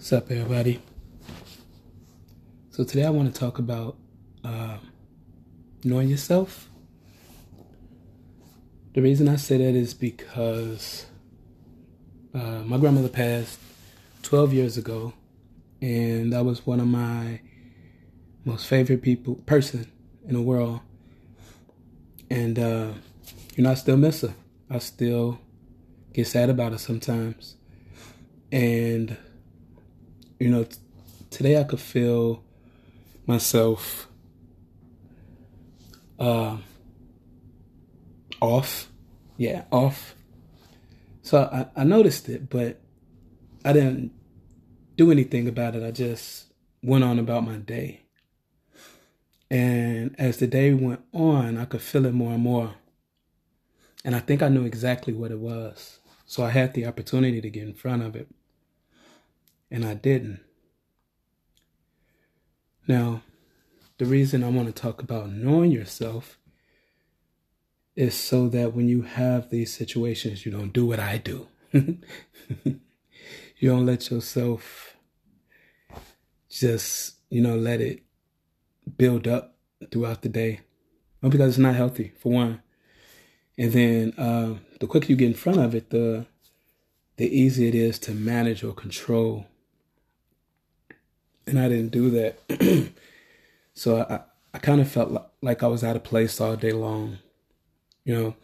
What's up, everybody? So, today I want to talk about uh, knowing yourself. The reason I say that is because uh, my grandmother passed 12 years ago, and that was one of my most favorite people, person in the world. And, uh, you know, I still miss her. I still get sad about it sometimes. And you know, t- today I could feel myself uh, off. Yeah, off. So I, I noticed it, but I didn't do anything about it. I just went on about my day. And as the day went on, I could feel it more and more. And I think I knew exactly what it was. So I had the opportunity to get in front of it and I didn't. Now, the reason I want to talk about knowing yourself is so that when you have these situations, you don't do what I do. you don't let yourself just, you know, let it build up throughout the day. Well, because it's not healthy, for one. And then uh, the quicker you get in front of it, the the easier it is to manage or control and I didn't do that. so I, I kind of felt like like I was out of place all day long. You know,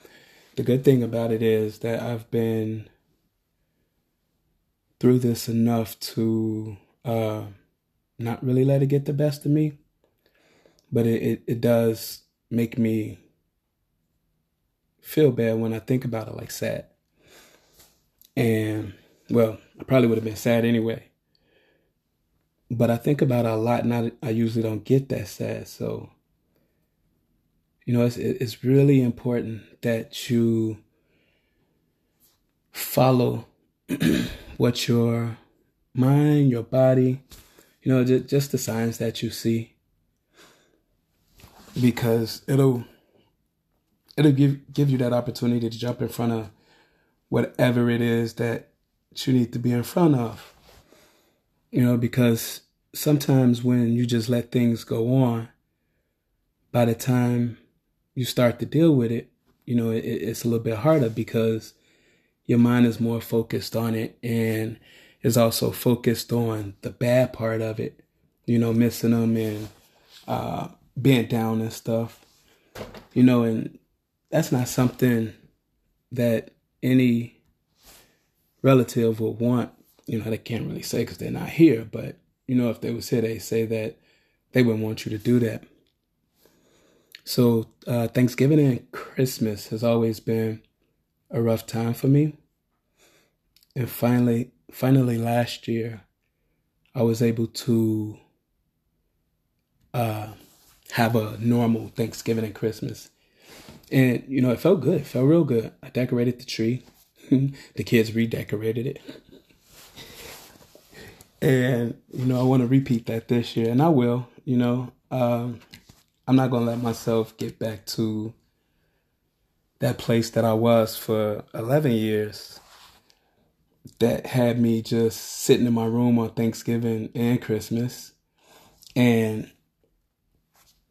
the good thing about it is that I've been through this enough to uh, not really let it get the best of me, but it, it, it does make me feel bad when I think about it, like sad. And well, I probably would have been sad anyway but I think about it a lot, and I, I usually don't get that sad. So, you know, it's it's really important that you follow what your mind, your body, you know, just, just the signs that you see, because it'll it'll give give you that opportunity to jump in front of whatever it is that you need to be in front of you know, because sometimes when you just let things go on, by the time you start to deal with it, you know, it, it's a little bit harder because your mind is more focused on it and is also focused on the bad part of it, you know, missing them and uh, being down and stuff, you know, and that's not something that any relative would want you know, they can't really say because they're not here. But, you know, if they was here, they say that they wouldn't want you to do that. So uh, Thanksgiving and Christmas has always been a rough time for me. And finally, finally last year, I was able to uh, have a normal Thanksgiving and Christmas. And, you know, it felt good. It felt real good. I decorated the tree. the kids redecorated it. And, you know, I want to repeat that this year, and I will, you know. Um, I'm not going to let myself get back to that place that I was for 11 years that had me just sitting in my room on Thanksgiving and Christmas. And,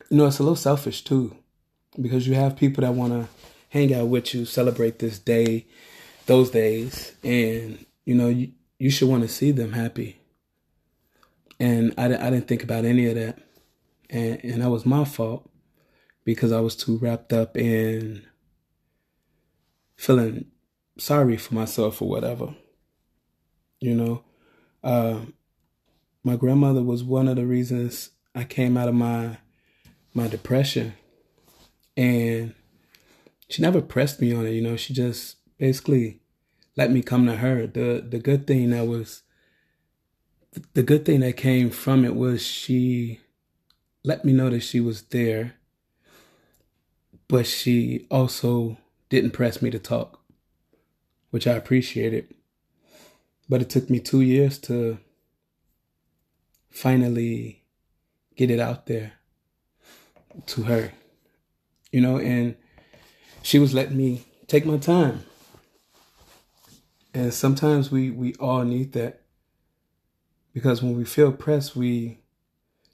you know, it's a little selfish too, because you have people that want to hang out with you, celebrate this day, those days, and, you know, you, you should want to see them happy and I, I didn't think about any of that, and and that was my fault because I was too wrapped up in feeling sorry for myself or whatever. You know, uh, my grandmother was one of the reasons I came out of my my depression, and she never pressed me on it. You know, she just basically let me come to her. The the good thing that was the good thing that came from it was she let me know that she was there, but she also didn't press me to talk, which I appreciated. But it took me two years to finally get it out there to her, you know, and she was letting me take my time. And sometimes we, we all need that Because when we feel pressed, we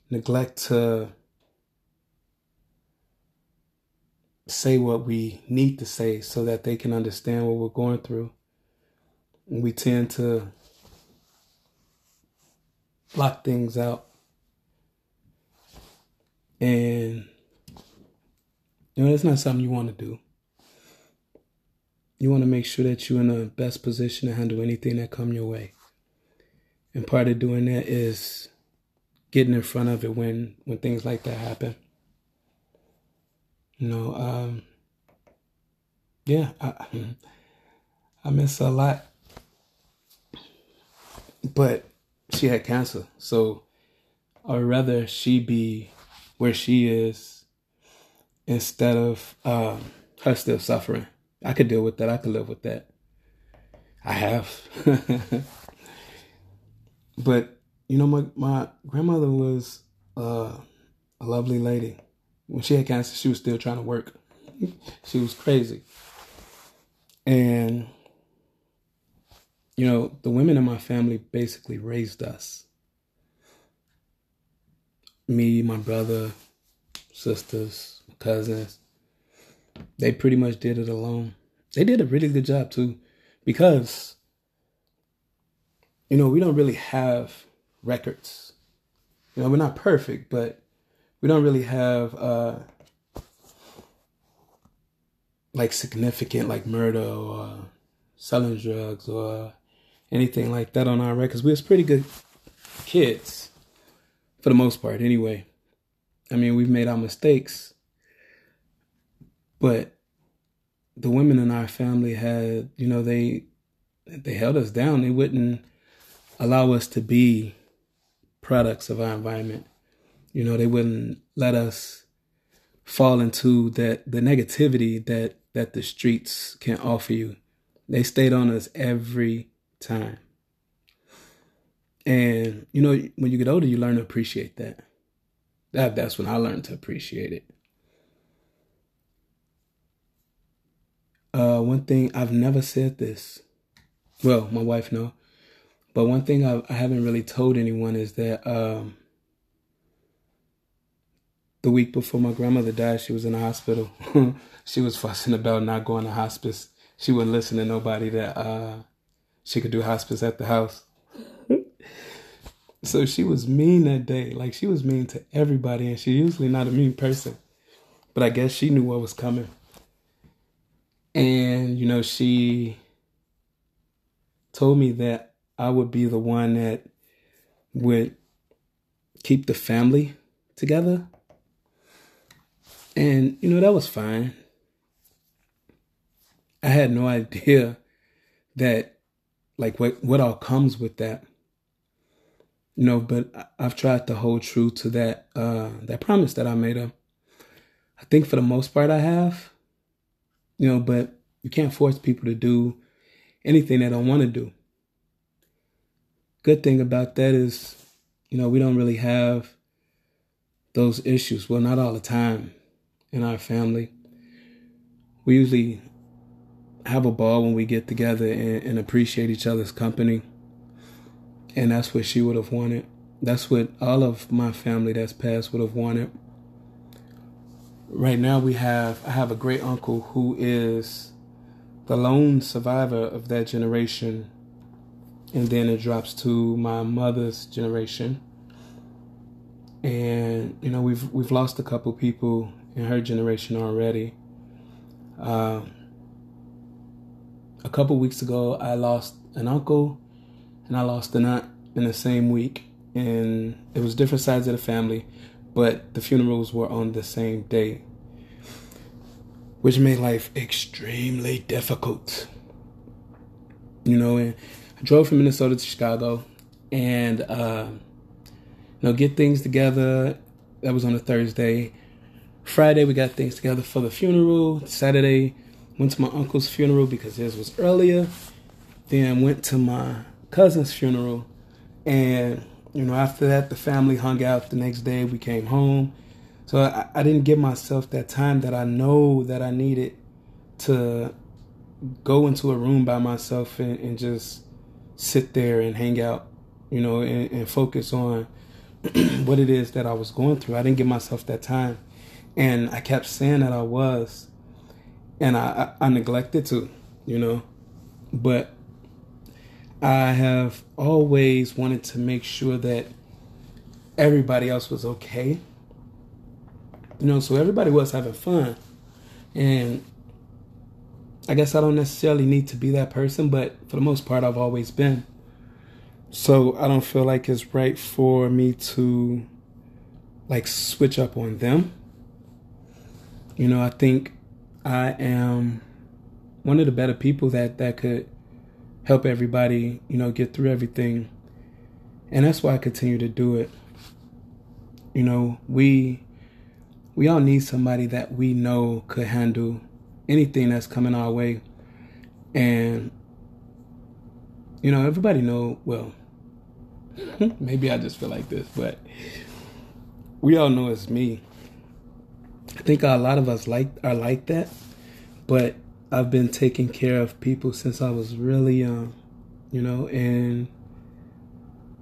neglect to say what we need to say so that they can understand what we're going through. And we tend to block things out. And you know, it's not something you want to do. You want to make sure that you're in the best position to handle anything that come your way. And part of doing that is getting in front of it when when things like that happen. You know, um, yeah, I, I miss her a lot, but she had cancer, so I'd rather she be where she is instead of um, her still suffering. I could deal with that. I could live with that. I have. but you know, my my grandmother was uh, a lovely lady. When she had cancer, she was still trying to work. she was crazy. And you know, the women in my family basically raised us. Me, my brother, sisters, cousins. They pretty much did it alone. They did a really good job too, because you know, we don't really have records. You know, we're not perfect, but we don't really have uh like significant like murder or selling drugs or anything like that on our records. We was pretty good kids for the most part anyway. I mean, we've made our mistakes, but the women in our family had, you know, they they held us down. They wouldn't allow us to be products of our environment. You know, they wouldn't let us fall into that the negativity that that the streets can offer you. They stayed on us every time. And you know, when you get older, you learn to appreciate that. That that's when I learned to appreciate it. Uh, one thing I've never said this. Well, my wife know, but one thing I've, I haven't really told anyone is that um, the week before my grandmother died, she was in the hospital. she was fussing about not going to hospice. She wouldn't listen to nobody that uh, she could do hospice at the house. so she was mean that day. Like she was mean to everybody, and she's usually not a mean person. But I guess she knew what was coming. And, you know, she told me that I would be the one that would keep the family together and, you know, that was fine. I had no idea that, like, what, what all comes with that. You know, but I've tried to hold true to that, uh, that promise that I made her. I think for the most part I have, you know, but you can't force people to do anything they don't want to do. Good thing about that is, you know, we don't really have those issues. Well, not all the time in our family. We usually have a ball when we get together and, and appreciate each other's company. And that's what she would have wanted. That's what all of my family that's passed would have wanted. Right now we have I have a great uncle who is the lone survivor of that generation. And then it drops to my mother's generation. And you know, we've we've lost a couple people in her generation already. Uh, a couple weeks ago, I lost an uncle and I lost an aunt in the same week, and it was different sides of the family, but the funerals were on the same day, which made life extremely difficult. You know, and I drove from Minnesota to Chicago, and uh, you know, get things together. That was on a Thursday. Friday, we got things together for the funeral. Saturday, went to my uncle's funeral because his was earlier. Then went to my cousin's funeral. And, you know, after that, the family hung out. The next day, we came home. So I, I didn't give myself that time that I know that I needed to go into a room by myself and, and just sit there and hang out you know, and, and focus on what it is that I was going through. I didn't give myself that time. And I kept saying that I was. And I, I, I neglected to, you know. But I have always wanted to make sure that everybody else was okay. You know, so everybody was having fun. And I guess I don't necessarily need to be that person, but for the most part, I've always been. So I don't feel like it's right for me to like switch up on them. You know, I think I am one of the better people that that could help everybody, you know, get through everything. And that's why I continue to do it. You know, we we all need somebody that we know could handle anything that's coming our way. And you know, everybody know well, maybe I just feel like this, but we all know it's me. I think a lot of us like are like that, but I've been taking care of people since I was really young, you know, and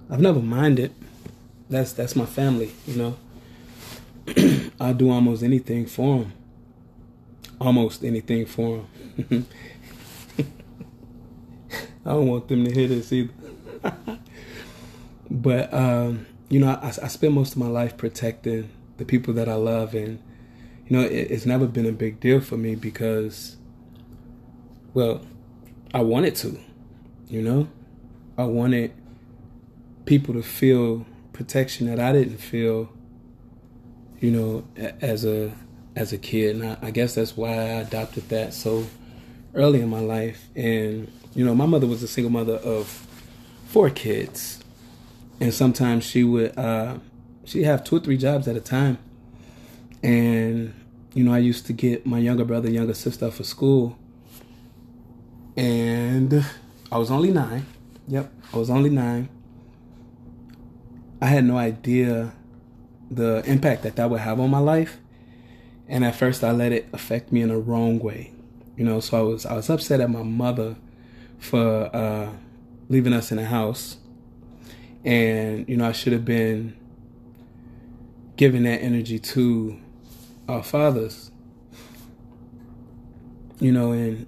I've never minded. That's that's my family, you know. I'll do almost anything for them. Almost anything for them. I don't want them to hear this either. but um, you know, I, I spend most of my life protecting the people that I love, and you know, it, it's never been a big deal for me because, well, I wanted to. You know, I wanted people to feel protection that I didn't feel. You know, as a as a kid, and I, I guess that's why I adopted that so early in my life. And you know, my mother was a single mother of four kids, and sometimes she would uh, she have two or three jobs at a time. And you know, I used to get my younger brother, younger sister for school, and I was only nine. Yep, I was only nine. I had no idea the impact that that would have on my life, and at first I let it affect me in a wrong way. You know, so I was I was upset at my mother for uh, leaving us in the house, and you know I should have been giving that energy to our fathers. You know, and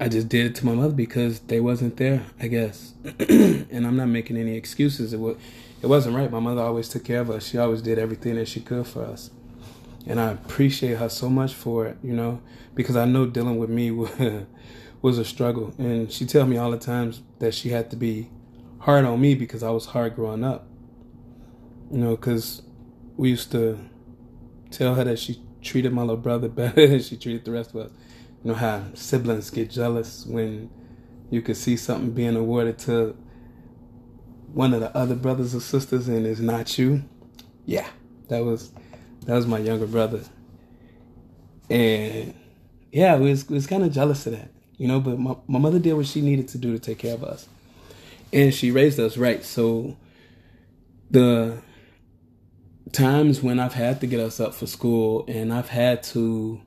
I just did it to my mother because they wasn't there, I guess. and I'm not making any excuses. It was, it wasn't right. My mother always took care of us. She always did everything that she could for us. And I appreciate her so much for it, you know, because I know dealing with me was a struggle. And she tell me all the times that she had to be hard on me because I was hard growing up. You know, because we used to tell her that she treated my little brother better than she treated the rest of us. You know how siblings get jealous when you could see something being awarded to one of the other brothers or sisters and it's not you. Yeah, that was that was my younger brother, and yeah, we was was kind of jealous of that, you know. But my my mother did what she needed to do to take care of us, and she raised us right. So the times when I've had to get us up for school and I've had to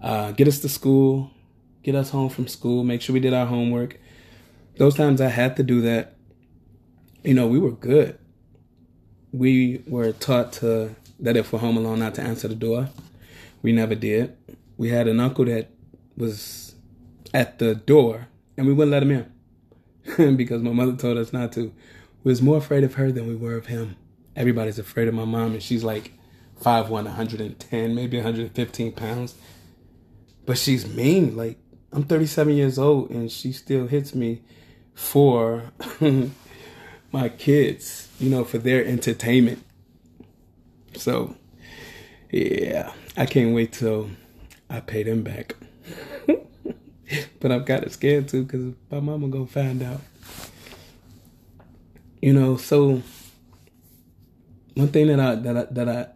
uh, get us to school, get us home from school, make sure we did our homework. Those times I had to do that, you know, we were good. We were taught to that if we're home alone, not to answer the door. We never did. We had an uncle that was at the door, and we wouldn't let him in because my mother told us not to. We was more afraid of her than we were of him. Everybody's afraid of my mom, and she's like 5'1", 110, maybe 115 pounds. But she's mean. Like, I'm 37 years old, and she still hits me for my kids, you know, for their entertainment. So, yeah, I can't wait till I pay them back. but I'm kind of scared too because my mama gonna find out. You know, so one thing that I that I that I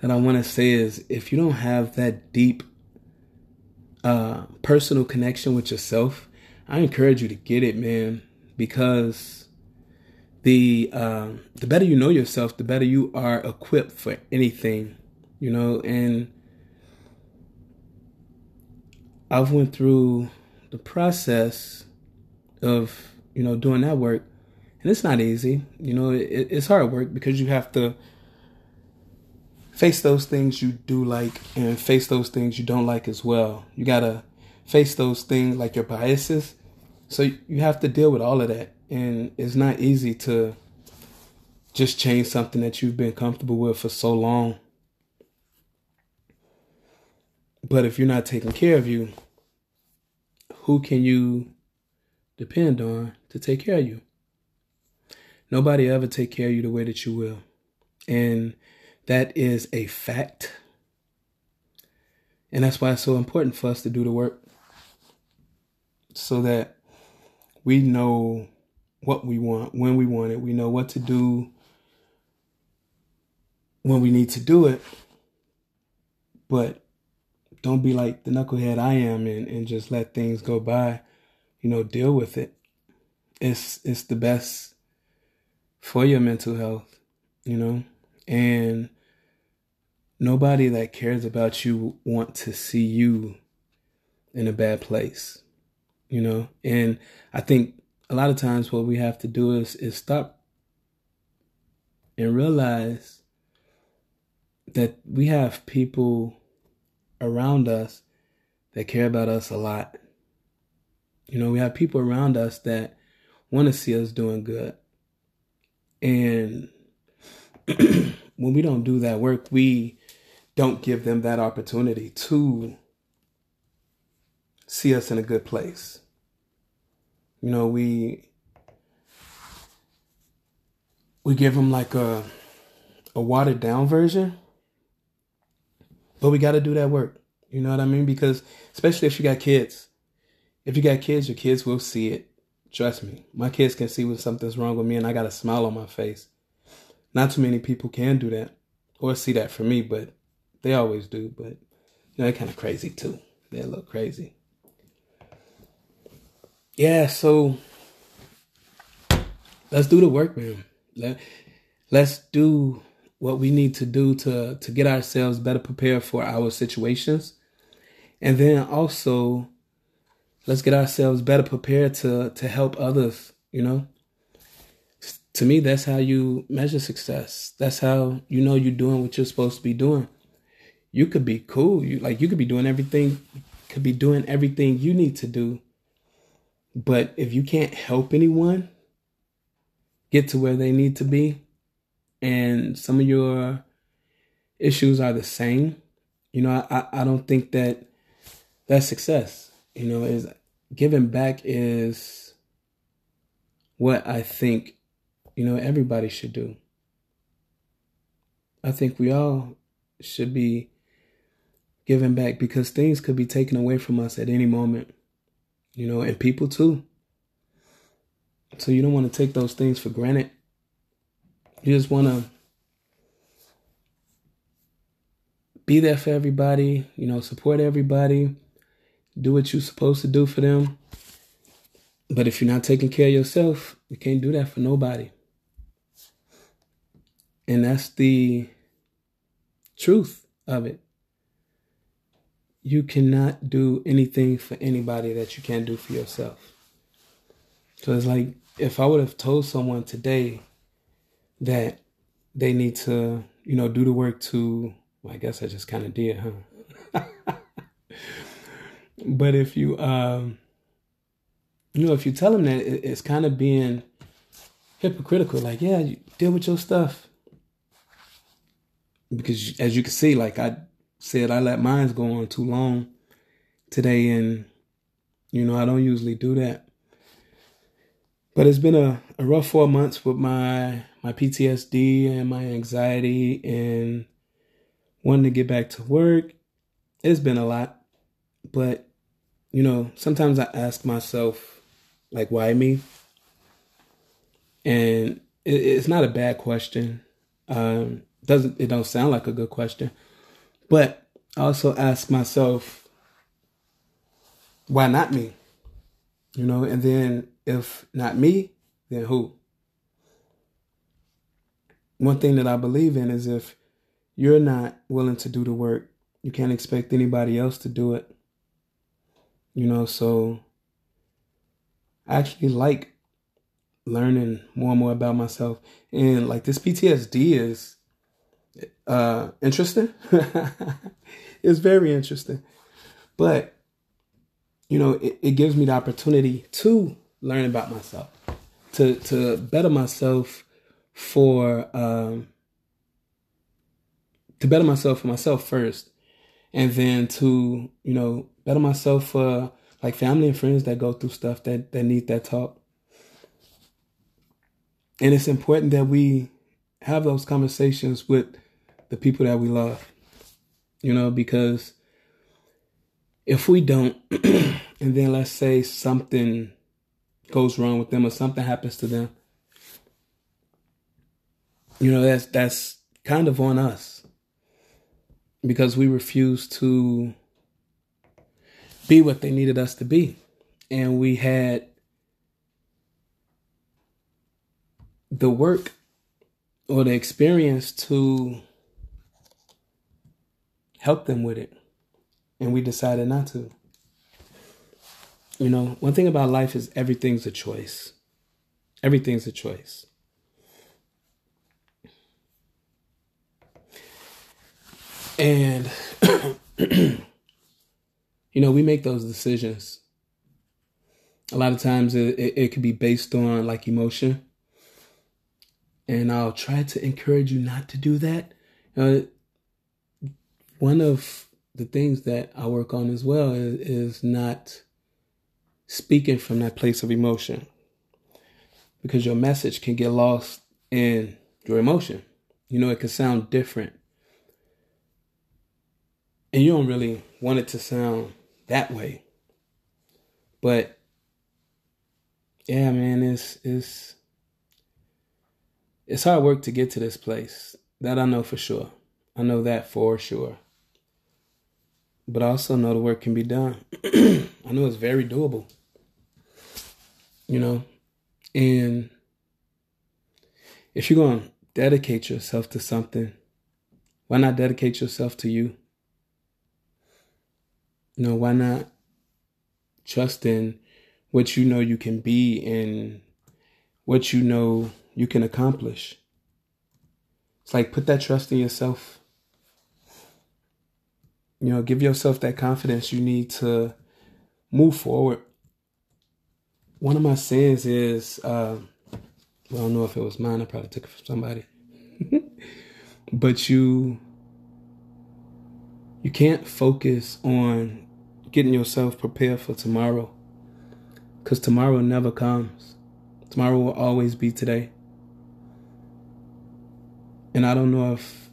that I want to say is if you don't have that deep uh, personal connection with yourself, I encourage you to get it, man, because the uh, the better you know yourself, the better you are equipped for anything, you know. And I've went through the process of you know doing that work And it's not easy. You know, it, it's hard work because you have to face those things you do like and face those things you don't like as well. You got to face those things like your biases. So you have to deal with all of that. And it's not easy to just change something that you've been comfortable with for so long. But if you're not taking care of you, who can you depend on to take care of you? Nobody ever take care of you the way that you will. And that is a fact. And that's why it's so important for us to do the work so that we know what we want, when we want it. We know what to do when we need to do it. But don't be like the knucklehead I am and, and just let things go by. You know, deal with it. It's it's the best for your mental health, you know? And nobody that cares about you want to see you in a bad place, you know? And I think a lot of times what we have to do is is stop and realize that we have people around us that care about us a lot. You know, we have people around us that want to see us doing good. And when we don't do that work, we don't give them that opportunity to see us in a good place. You know, we we give them like a a watered down version but we got to do that work. You know what I mean? Because especially if you got kids, if you got kids, your kids will see it. Trust me, my kids can see when something's wrong with me, and I got a smile on my face. Not too many people can do that or see that for me, but they always do. But you know, they're kind of crazy too. A little crazy. Yeah, so let's do the work, man. Let, let's do what we need to do to to get ourselves better prepared for our situations. And then also let's get ourselves better prepared to to help others you know? To me that's how you measure success. That's how you know you're doing what you're supposed to be doing. You could be cool. You like you could be doing everything could be doing everything you need to do but if you can't help anyone get to where they need to be and some of your issues are the same, you know, I, I don't think that that's success. You know, is giving back is what I think, you know, everybody should do. I think we all should be giving back because things could be taken away from us at any moment, you know, and people too. So you don't want to take those things for granted. You just want to be there for everybody, you know, support everybody, do what you're supposed to do for them. But if you're not taking care of yourself, you can't do that for nobody. And that's the truth of it. You cannot do anything for anybody that you can't do for yourself. So it's like if I would have told someone today that they need to, you know, do the work to, well, I guess I just kind of did, huh? but if you, um, you know, if you tell them that it's kind of being hypocritical, like, yeah, you deal with your stuff. Because as you can see, like I said, I let mines go on too long today, and, you know, I don't usually do that. But it's been a, a rough four months with my my PTSD and my anxiety and wanting to get back to work. It's been a lot. But, you know, sometimes I ask myself, like, why me? And it, it's not a bad question. Um, doesn't it don't sound like a good question. But I also ask myself, why not me? You know, and then if not me, then who? One thing that I believe in is if you're not willing to do the work, you can't expect anybody else to do it. You know, so I actually like learning more and more about myself. And like this PTSD is uh interesting. it's very interesting. But you know, it, it gives me the opportunity to learn about myself, to to better myself for um to better myself for myself first and then to you know better myself for like family and friends that go through stuff that that need that talk and it's important that we have those conversations with the people that we love you know because if we don't and then let's say something goes wrong with them or something happens to them you know that's that's kind of on us because we refuse to be what they needed us to be. And we had the work or the experience to help them with it and we decided not to you know one thing about life is everything's a choice everything's a choice And, you know, we make those decisions. A lot of times it, it, it could be based on like emotion. And I'll try to encourage you not to do that. Uh, one of the things that I work on as well is, is not speaking from that place of emotion because your message can get lost in your emotion. You know, it can sound different and you don't really want it to sound that way. But yeah, man, it's it's it's hard work to get to this place. That I know for sure. I know that for sure. But I also know the work can be done. I know it's very doable. You know, and if you're going to dedicate yourself to something, why not dedicate yourself to you? You know, why not trust in what you know you can be and what you know you can accomplish? It's like put that trust in yourself. You know, give yourself that confidence you need to move forward. One of my sins is, uh, well, I don't know if it was mine. I probably took it from somebody. but you you can't focus on getting yourself prepared for tomorrow. Because tomorrow never comes. Tomorrow will always be today. And I don't know if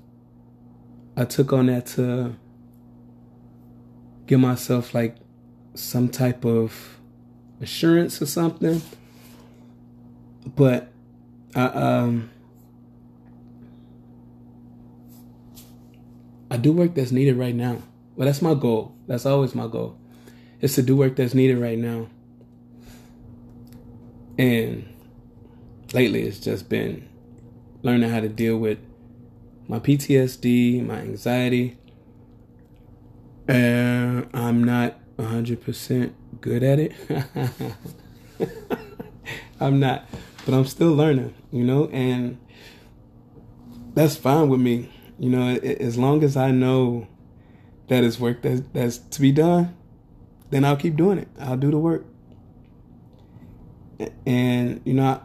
I took on that to give myself like some type of assurance or something. But I um I do work that's needed right now. Well, that's my goal. That's always my goal. Is to do work that's needed right now. And lately it's just been learning how to deal with my PTSD, my anxiety. I'm not 100% good at it. I'm not, but I'm still learning, you know, and that's fine with me. You know, as long as I know that it's work that, that's to be done, then I'll keep doing it. I'll do the work. And, you know,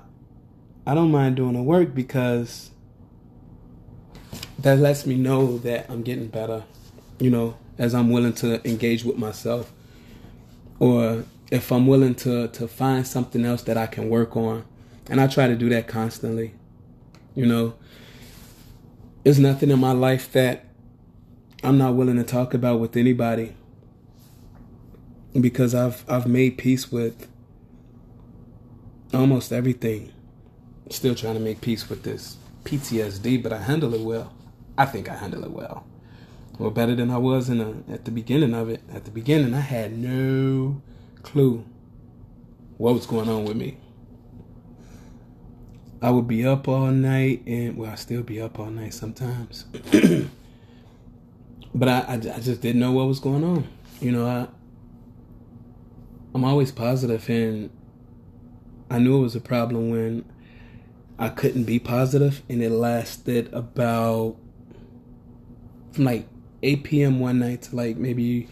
I, I don't mind doing the work because that lets me know that I'm getting better, you know, as I'm willing to engage with myself. Or if I'm willing to, to find something else that I can work on. And I try to do that constantly. You know, there's nothing in my life that I'm not willing to talk about with anybody because I've I've made peace with almost everything. Still trying to make peace with this PTSD, but I handle it well. I think I handle it well. Well, better than I was in a, at the beginning of it. At the beginning, I had no clue what was going on with me. I would be up all night, and well, I still be up all night sometimes. but I, I, I just didn't know what was going on. You know, I I'm always positive and I knew it was a problem when I couldn't be positive, and it lasted about from like 8 p.m. one night to like maybe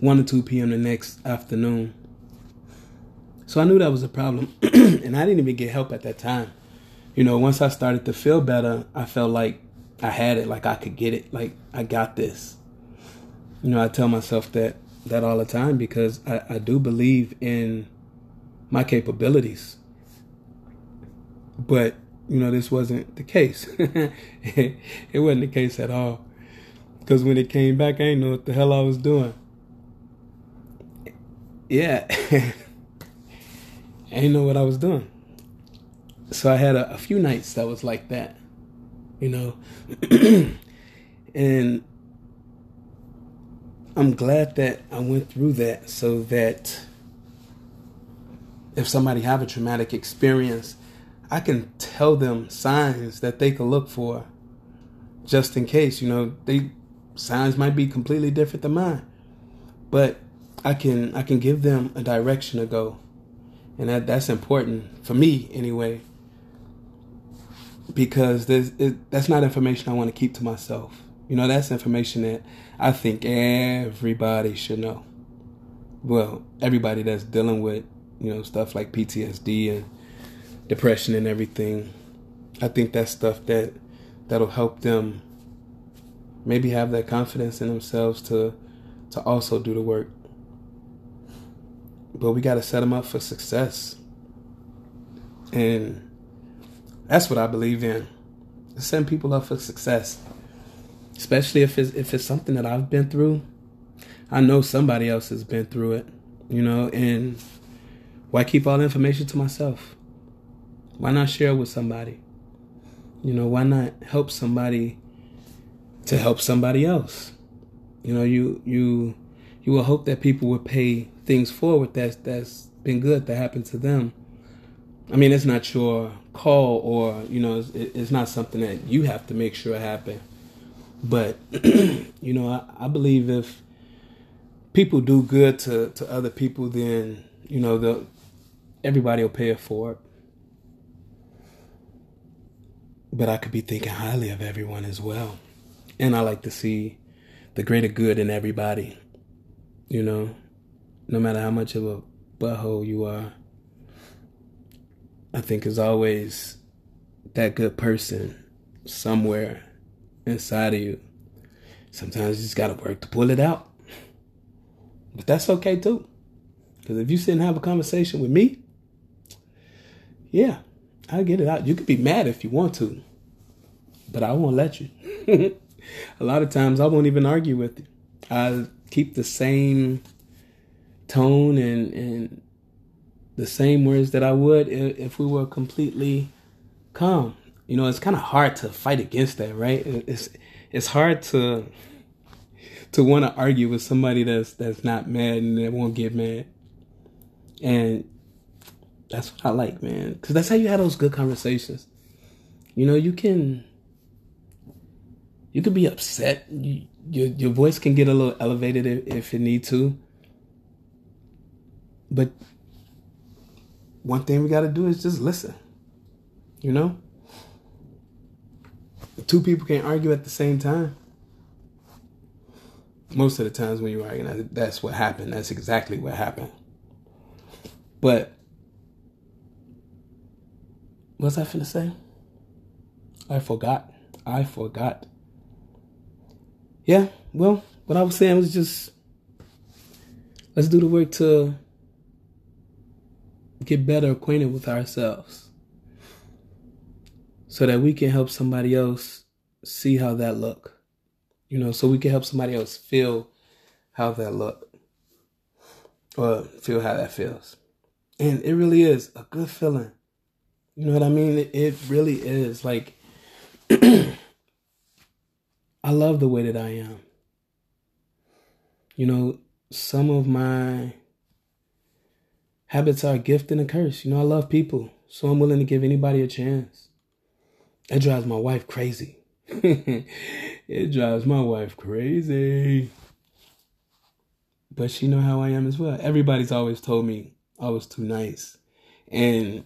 1 or 2 p.m. the next afternoon. So I knew that was a problem, and I didn't even get help at that time. You know, once I started to feel better, I felt like I had it, like I could get it, like I got this. You know, I tell myself that that all the time because I, I do believe in my capabilities. But, you know, this wasn't the case. it, it wasn't the case at all. Because when it came back, I didn't know what the hell I was doing. Yeah. I didn't know what I was doing. So I had a, a few nights that was like that, you know. and I'm glad that I went through that so that if somebody have a traumatic experience, I can tell them signs that they can look for just in case, you know, they signs might be completely different than mine. But I can I can give them a direction to go. And that that's important for me anyway. Because there's it, that's not information I want to keep to myself. You know, that's information that I think everybody should know. Well, everybody that's dealing with, you know, stuff like PTSD and depression and everything. I think that's stuff that that'll help them maybe have that confidence in themselves to to also do the work. But we got to set them up for success. And that's what I believe in. Setting people up for success especially if it's if it's something that I've been through. I know somebody else has been through it, you know, and why keep all the information to myself? Why not share with somebody? You know, why not help somebody to help somebody else? You know, you you you will hope that people will pay things forward that's that's been good that happened to them. I mean, it's not your call, or you know, it's, it's not something that you have to make sure happen. But you know, I, I believe if people do good to, to other people, then you know the everybody will pay it for it. But I could be thinking highly of everyone as well, and I like to see the greater good in everybody. You know, no matter how much of a butthole you are, I think is always that good person somewhere inside of you. Sometimes you just got to work to pull it out. But that's okay too. Because if you sit and have a conversation with me, yeah, I'll get it out. You could be mad if you want to, but I won't let you. a lot of times I won't even argue with you. I keep the same tone and, and the same words that I would if we were completely calm you know, it's kind of hard to fight against that, right? It's it's hard to to want to argue with somebody that's that's not mad and that won't get mad, and that's what I like, man, because that's how you have those good conversations. You know, you can you could be upset. You, your your voice can get a little elevated if, if need to, but one thing we got to do is just listen. You know two people can't argue at the same time. Most of the times when you're arguing, that's what happened. That's exactly what happened. But what's I finna say? I forgot. I forgot. Yeah, well, what I was saying was just let's do the work to get better acquainted with ourselves so that we can help somebody else see how that look. You know, so we can help somebody else feel how that look or feel how that feels. And it really is a good feeling. You know what I mean? It, really is. Like, I love the way that I am. You know, some of my habits are a gift and a curse. You know, I love people, so I'm willing to give anybody a chance. It drives my wife crazy. it drives my wife crazy. But she know how I am as well. Everybody's always told me I was too nice. And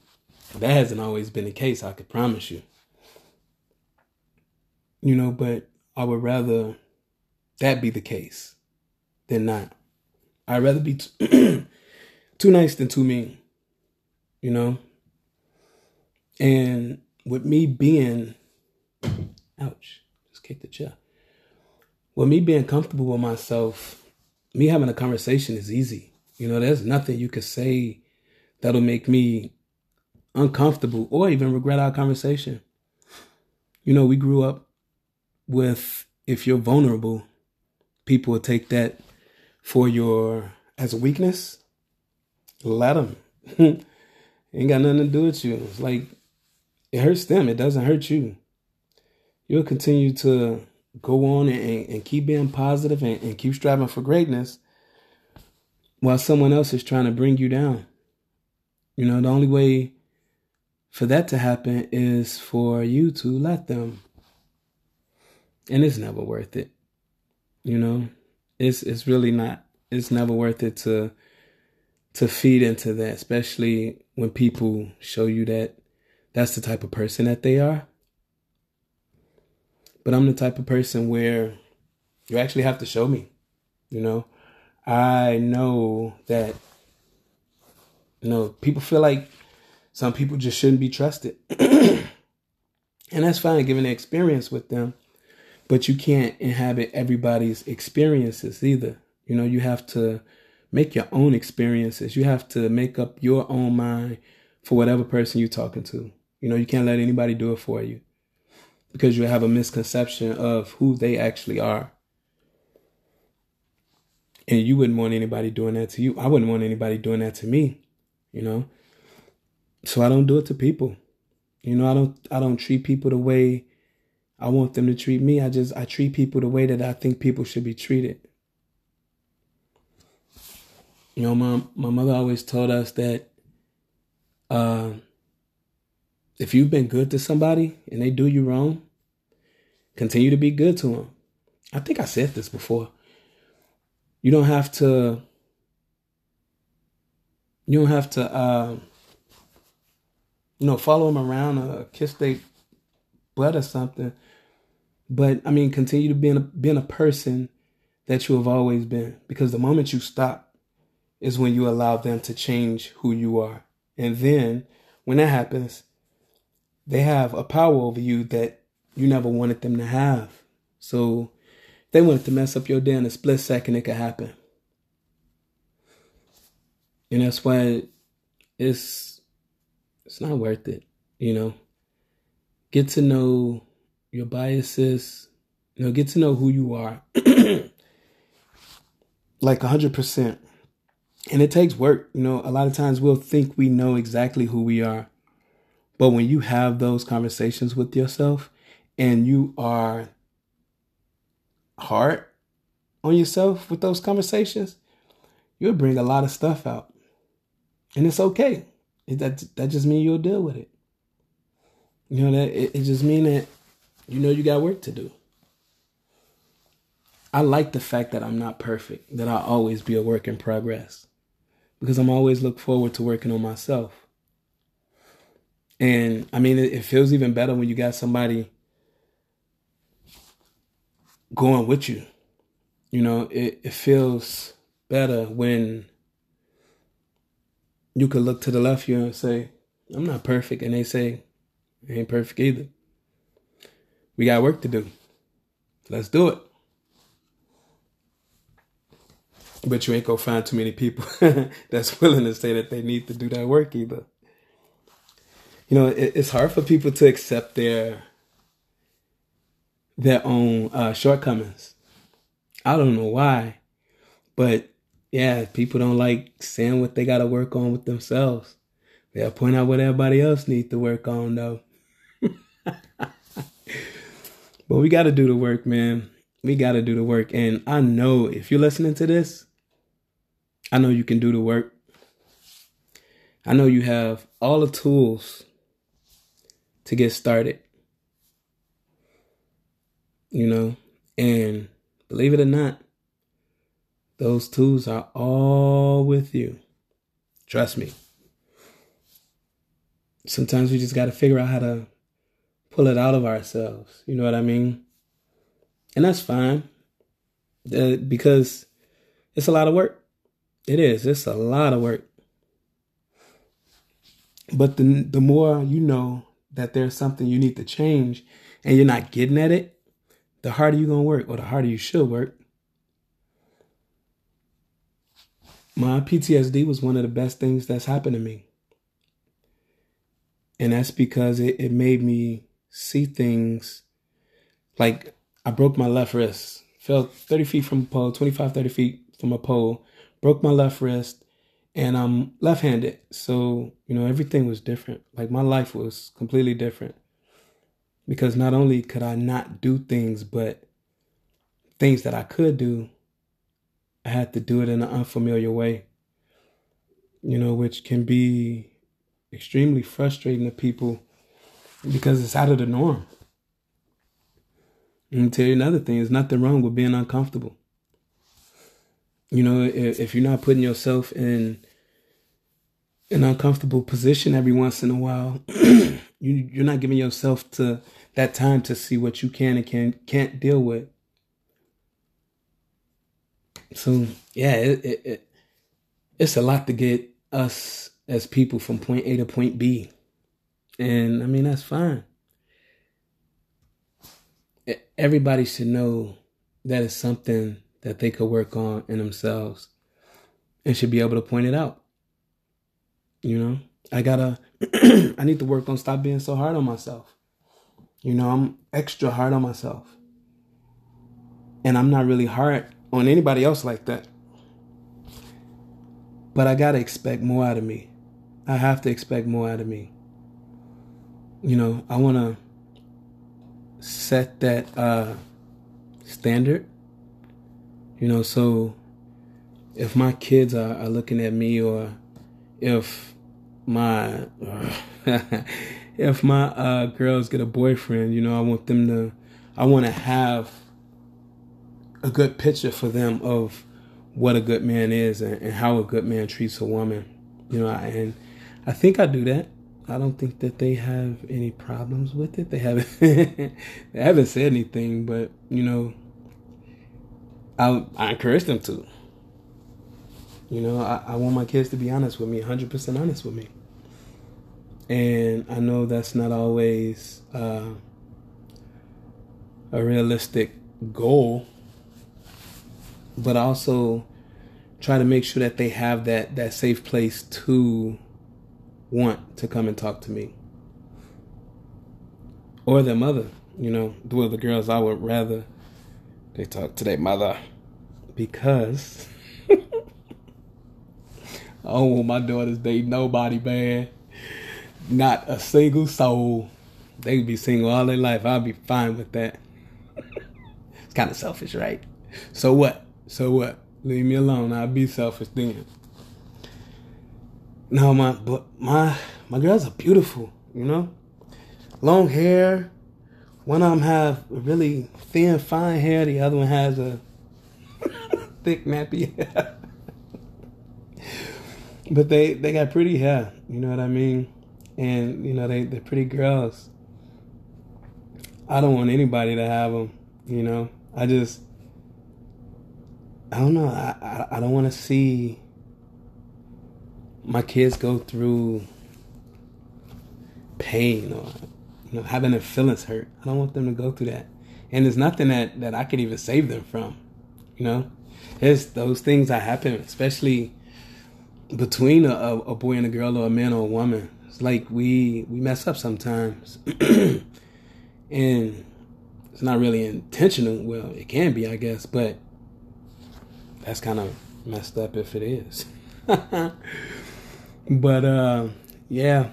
That hasn't always been the case, I could promise you. You know, but I would rather that be the case than not. I'd rather be t- too nice than too mean, you know? And with me being, ouch, just kicked the chair. With me being comfortable with myself, me having a conversation is easy. You know, there's nothing you could say that'll make me uncomfortable or even regret our conversation. You know, we grew up with if you're vulnerable, people will take that for your as a weakness. Let them. Ain't got nothing to do with you. It's like it hurts them. It doesn't hurt you. You'll continue to go on and, and keep being positive and, and keep striving for greatness while someone else is trying to bring you down. You know, the only way for that to happen is for you to let them. And it's never worth it. You know, it's it's really not. It's never worth it to to feed into that, especially when people show you that that's the type of person that they are. But I'm the type of person where you actually have to show me. You know, I know that you know people feel like some people just shouldn't be trusted. and that's fine given the experience with them, but you can't inhabit everybody's experiences either. You know, you have to make your own experiences. You have to make up your own mind for whatever person you're talking to. You know, you can't let anybody do it for you because you have a misconception of who they actually are. And you wouldn't want anybody doing that to you. I wouldn't want anybody doing that to me, you know? So I don't do it to people. You know, I don't I don't treat people the way I want them to treat me. I just I treat people the way that I think people should be treated. You know, my my mother always told us that uh, if you've been good to somebody and they do you wrong, continue to be good to them. I think I said this before. You don't have to. You don't have to. Uh, you know, follow them around or kiss their butt or something. But I mean, continue to being a, being a person that you have always been. Because the moment you stop is when you allow them to change who you are. And then when that happens, they have a power over you that you never wanted them to have. So they wanted to mess up your day in a split second, it could happen. And that's why it's it's not worth it, you know. Get to know your biases, you know, get to know who you are. like 100%. And it takes work, you know. A lot of times we'll think we know exactly who we are. But when you have those conversations with yourself and you are hard on yourself with those conversations, you'll bring a lot of stuff out. And it's okay. That that just means you'll deal with it. You know that it, it just mean that you know you got work to do. I like the fact that I'm not perfect, that I'll always be a work in progress. Because I'm always look forward to working on myself. And I mean it, it feels even better when you got somebody going with you. You know, it, it feels better when you could look to the left here and say, I'm not perfect. And they say, Ain't perfect either. We got work to do. Let's do it. But you ain't gonna find too many people that's willing to say that they need to do that work either. You know, it, it's hard for people to accept their their own uh, shortcomings. I don't know why, but yeah, people don't like saying what they got to work on with themselves. They'll point out what everybody else needs to work on, though. but we got to do the work, man. We got to do the work. And I know if you're listening to this, I know you can do the work. I know you have all the tools to get started. You know, and believe it or not, those tools are all with you. Trust me. sometimes we just got to figure out how to pull it out of ourselves. You know what I mean? And that's fine uh, because it's a lot of work. It is. It's a lot of work. But the the more you know that there's something you need to change and you're not getting at it, the harder you're going to work or the harder you should work. My PTSD was one of the best things that's happened to me. And that's because it, it made me see things like I broke my left wrist, fell 30 feet from a pole, 25, 30 feet from a pole, broke my left wrist, and I'm left handed. So, you know, everything was different. Like my life was completely different because not only could I not do things, but things that I could do, I had to do it in an unfamiliar way, you know, which can be extremely frustrating to people because it's out of the norm. And tell you another thing, there's nothing wrong with being uncomfortable. You know, if, if you're not putting yourself in an uncomfortable position every once in a while, you you're not giving yourself to that time to see what you can and can can't deal with. So yeah, it, it, it it's a lot to get us as people from point A to point B, and I mean that's fine. Everybody should know that is something that they could work on in themselves and should be able to point it out. You know, I gotta, I need to work on stop being so hard on myself. You know, I'm extra hard on myself. And I'm not really hard on anybody else like that. But I gotta expect more out of me. I have to expect more out of me. You know, I wanna set that uh standard you know, so if my kids are, are looking at me or if my if my uh, girls get a boyfriend, you know, I want them to I want to have a good picture for them of what a good man is and, and how a good man treats a woman. You know, and I think I do that. I don't think that they have any problems with it. They haven't they haven't said anything, but you know, I I encourage them to. You know, I, I want my kids to be honest with me, 100% honest with me. And I know that's not always uh, a realistic goal, but also try to make sure that they have that, that safe place to want to come and talk to me. Or their mother, you know, well, the girls I would rather they talk to their mother because oh my daughters date nobody, man. Not a single soul. They be single all their life. I'll be fine with that. it's kind of selfish, right? So what? So what? Leave me alone. I'll be selfish then. No, my but my my girls are beautiful. You know, long hair, one of them have really thin, fine hair. The other one has a thick, nappy hair. but they they got pretty hair. You know what I mean? And you know they they're pretty girls. I don't want anybody to have them. You know, I just I don't know. I I, I don't want to see my kids go through pain or you know, having their feelings hurt. I don't want them to go through that. And there's nothing that, that I could even save them from. You know? It's those things that happen, especially between a, a boy and a girl or a man or a woman. It's like we we mess up sometimes. and it's not really intentional. Well, it can be, I guess, but that's kind of messed up if it is. but uh yeah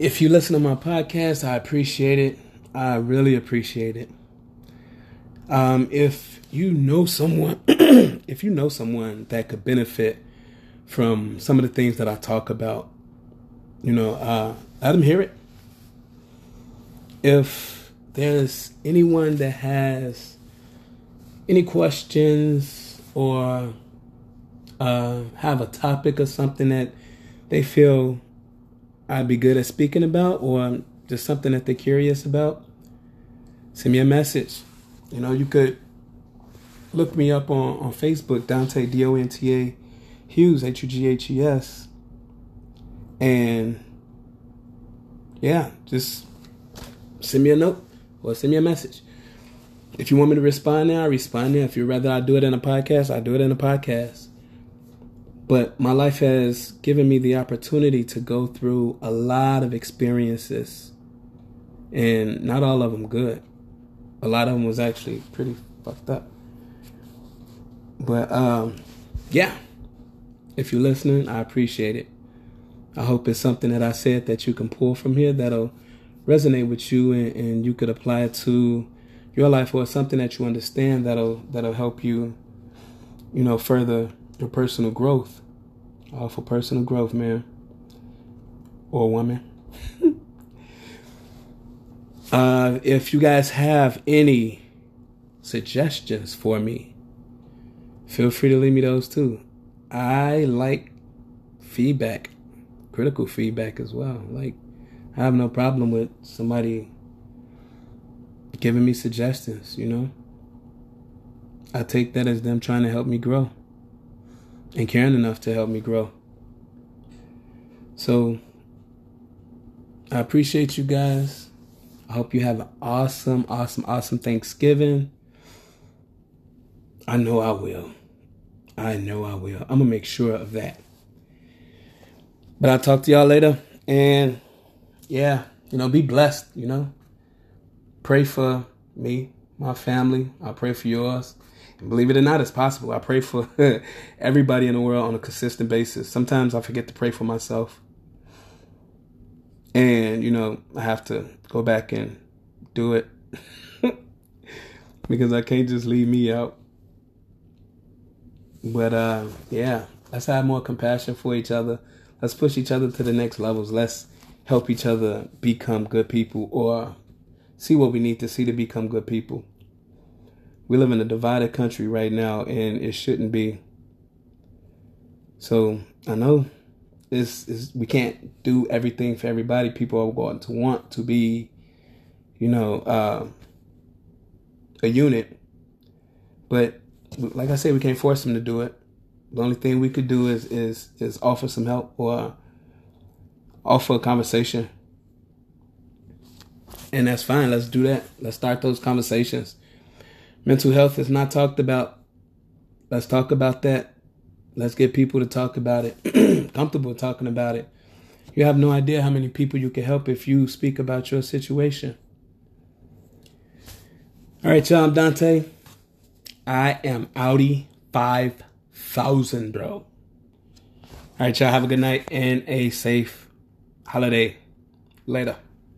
if you listen to my podcast, I appreciate it. I really appreciate it. Um, if you know someone, if you know someone that could benefit from some of the things that I talk about, you know, uh, let them hear it. If there's anyone that has any questions or uh, have a topic or something that they feel I'd be good at speaking about or just something that they're curious about, send me a message. You know, you could look me up on, on Facebook, Donta D O N T A Hughes, H U G H E S. And yeah, just send me a note or send me a message. If you want me to respond now, I respond now. If you'd rather I do it in a podcast, I do it in a podcast. But my life has given me the opportunity to go through a lot of experiences. And not all of them good. A lot of them was actually pretty fucked up. But um yeah. If you're listening, I appreciate it. I hope it's something that I said that you can pull from here that'll resonate with you and, and you could apply it to your life or something that you understand that'll that'll help you, you know, further your personal growth. All for personal growth, man. Or woman. uh, if you guys have any suggestions for me, feel free to leave me those too. I like feedback, critical feedback as well. Like, I have no problem with somebody giving me suggestions, you know? I take that as them trying to help me grow and caring enough to help me grow. So I appreciate you guys. I hope you have an awesome, awesome, awesome Thanksgiving. I know I will. I know I will. I'm going to make sure of that. But I'll talk to y'all later. And yeah, you know, be blessed, you know pray for me, my family. I pray for yours. Believe it or not, it's possible. I pray for everybody in the world on a consistent basis. Sometimes I forget to pray for myself. And, you know, I have to go back and do it because I can't just leave me out. But uh, yeah, let's have more compassion for each other. Let's push each other to the next levels. Let's help each other become good people or see what we need to see to become good people. We live in a divided country right now, and it shouldn't be. So I know this is we can't do everything for everybody. People are going to want to be, you know, uh, a unit, but like I said, we can't force them to do it. The only thing we could do is is is offer some help or offer a conversation and that's fine. Let's do that. Let's start those conversations. Mental health is not talked about. Let's talk about that. Let's get people to talk about it, comfortable talking about it. You have no idea how many people you can help if you speak about your situation. All right, y'all, I'm Donta. I am Audi 5000, bro. All right, y'all, have a good night and a safe holiday. Later.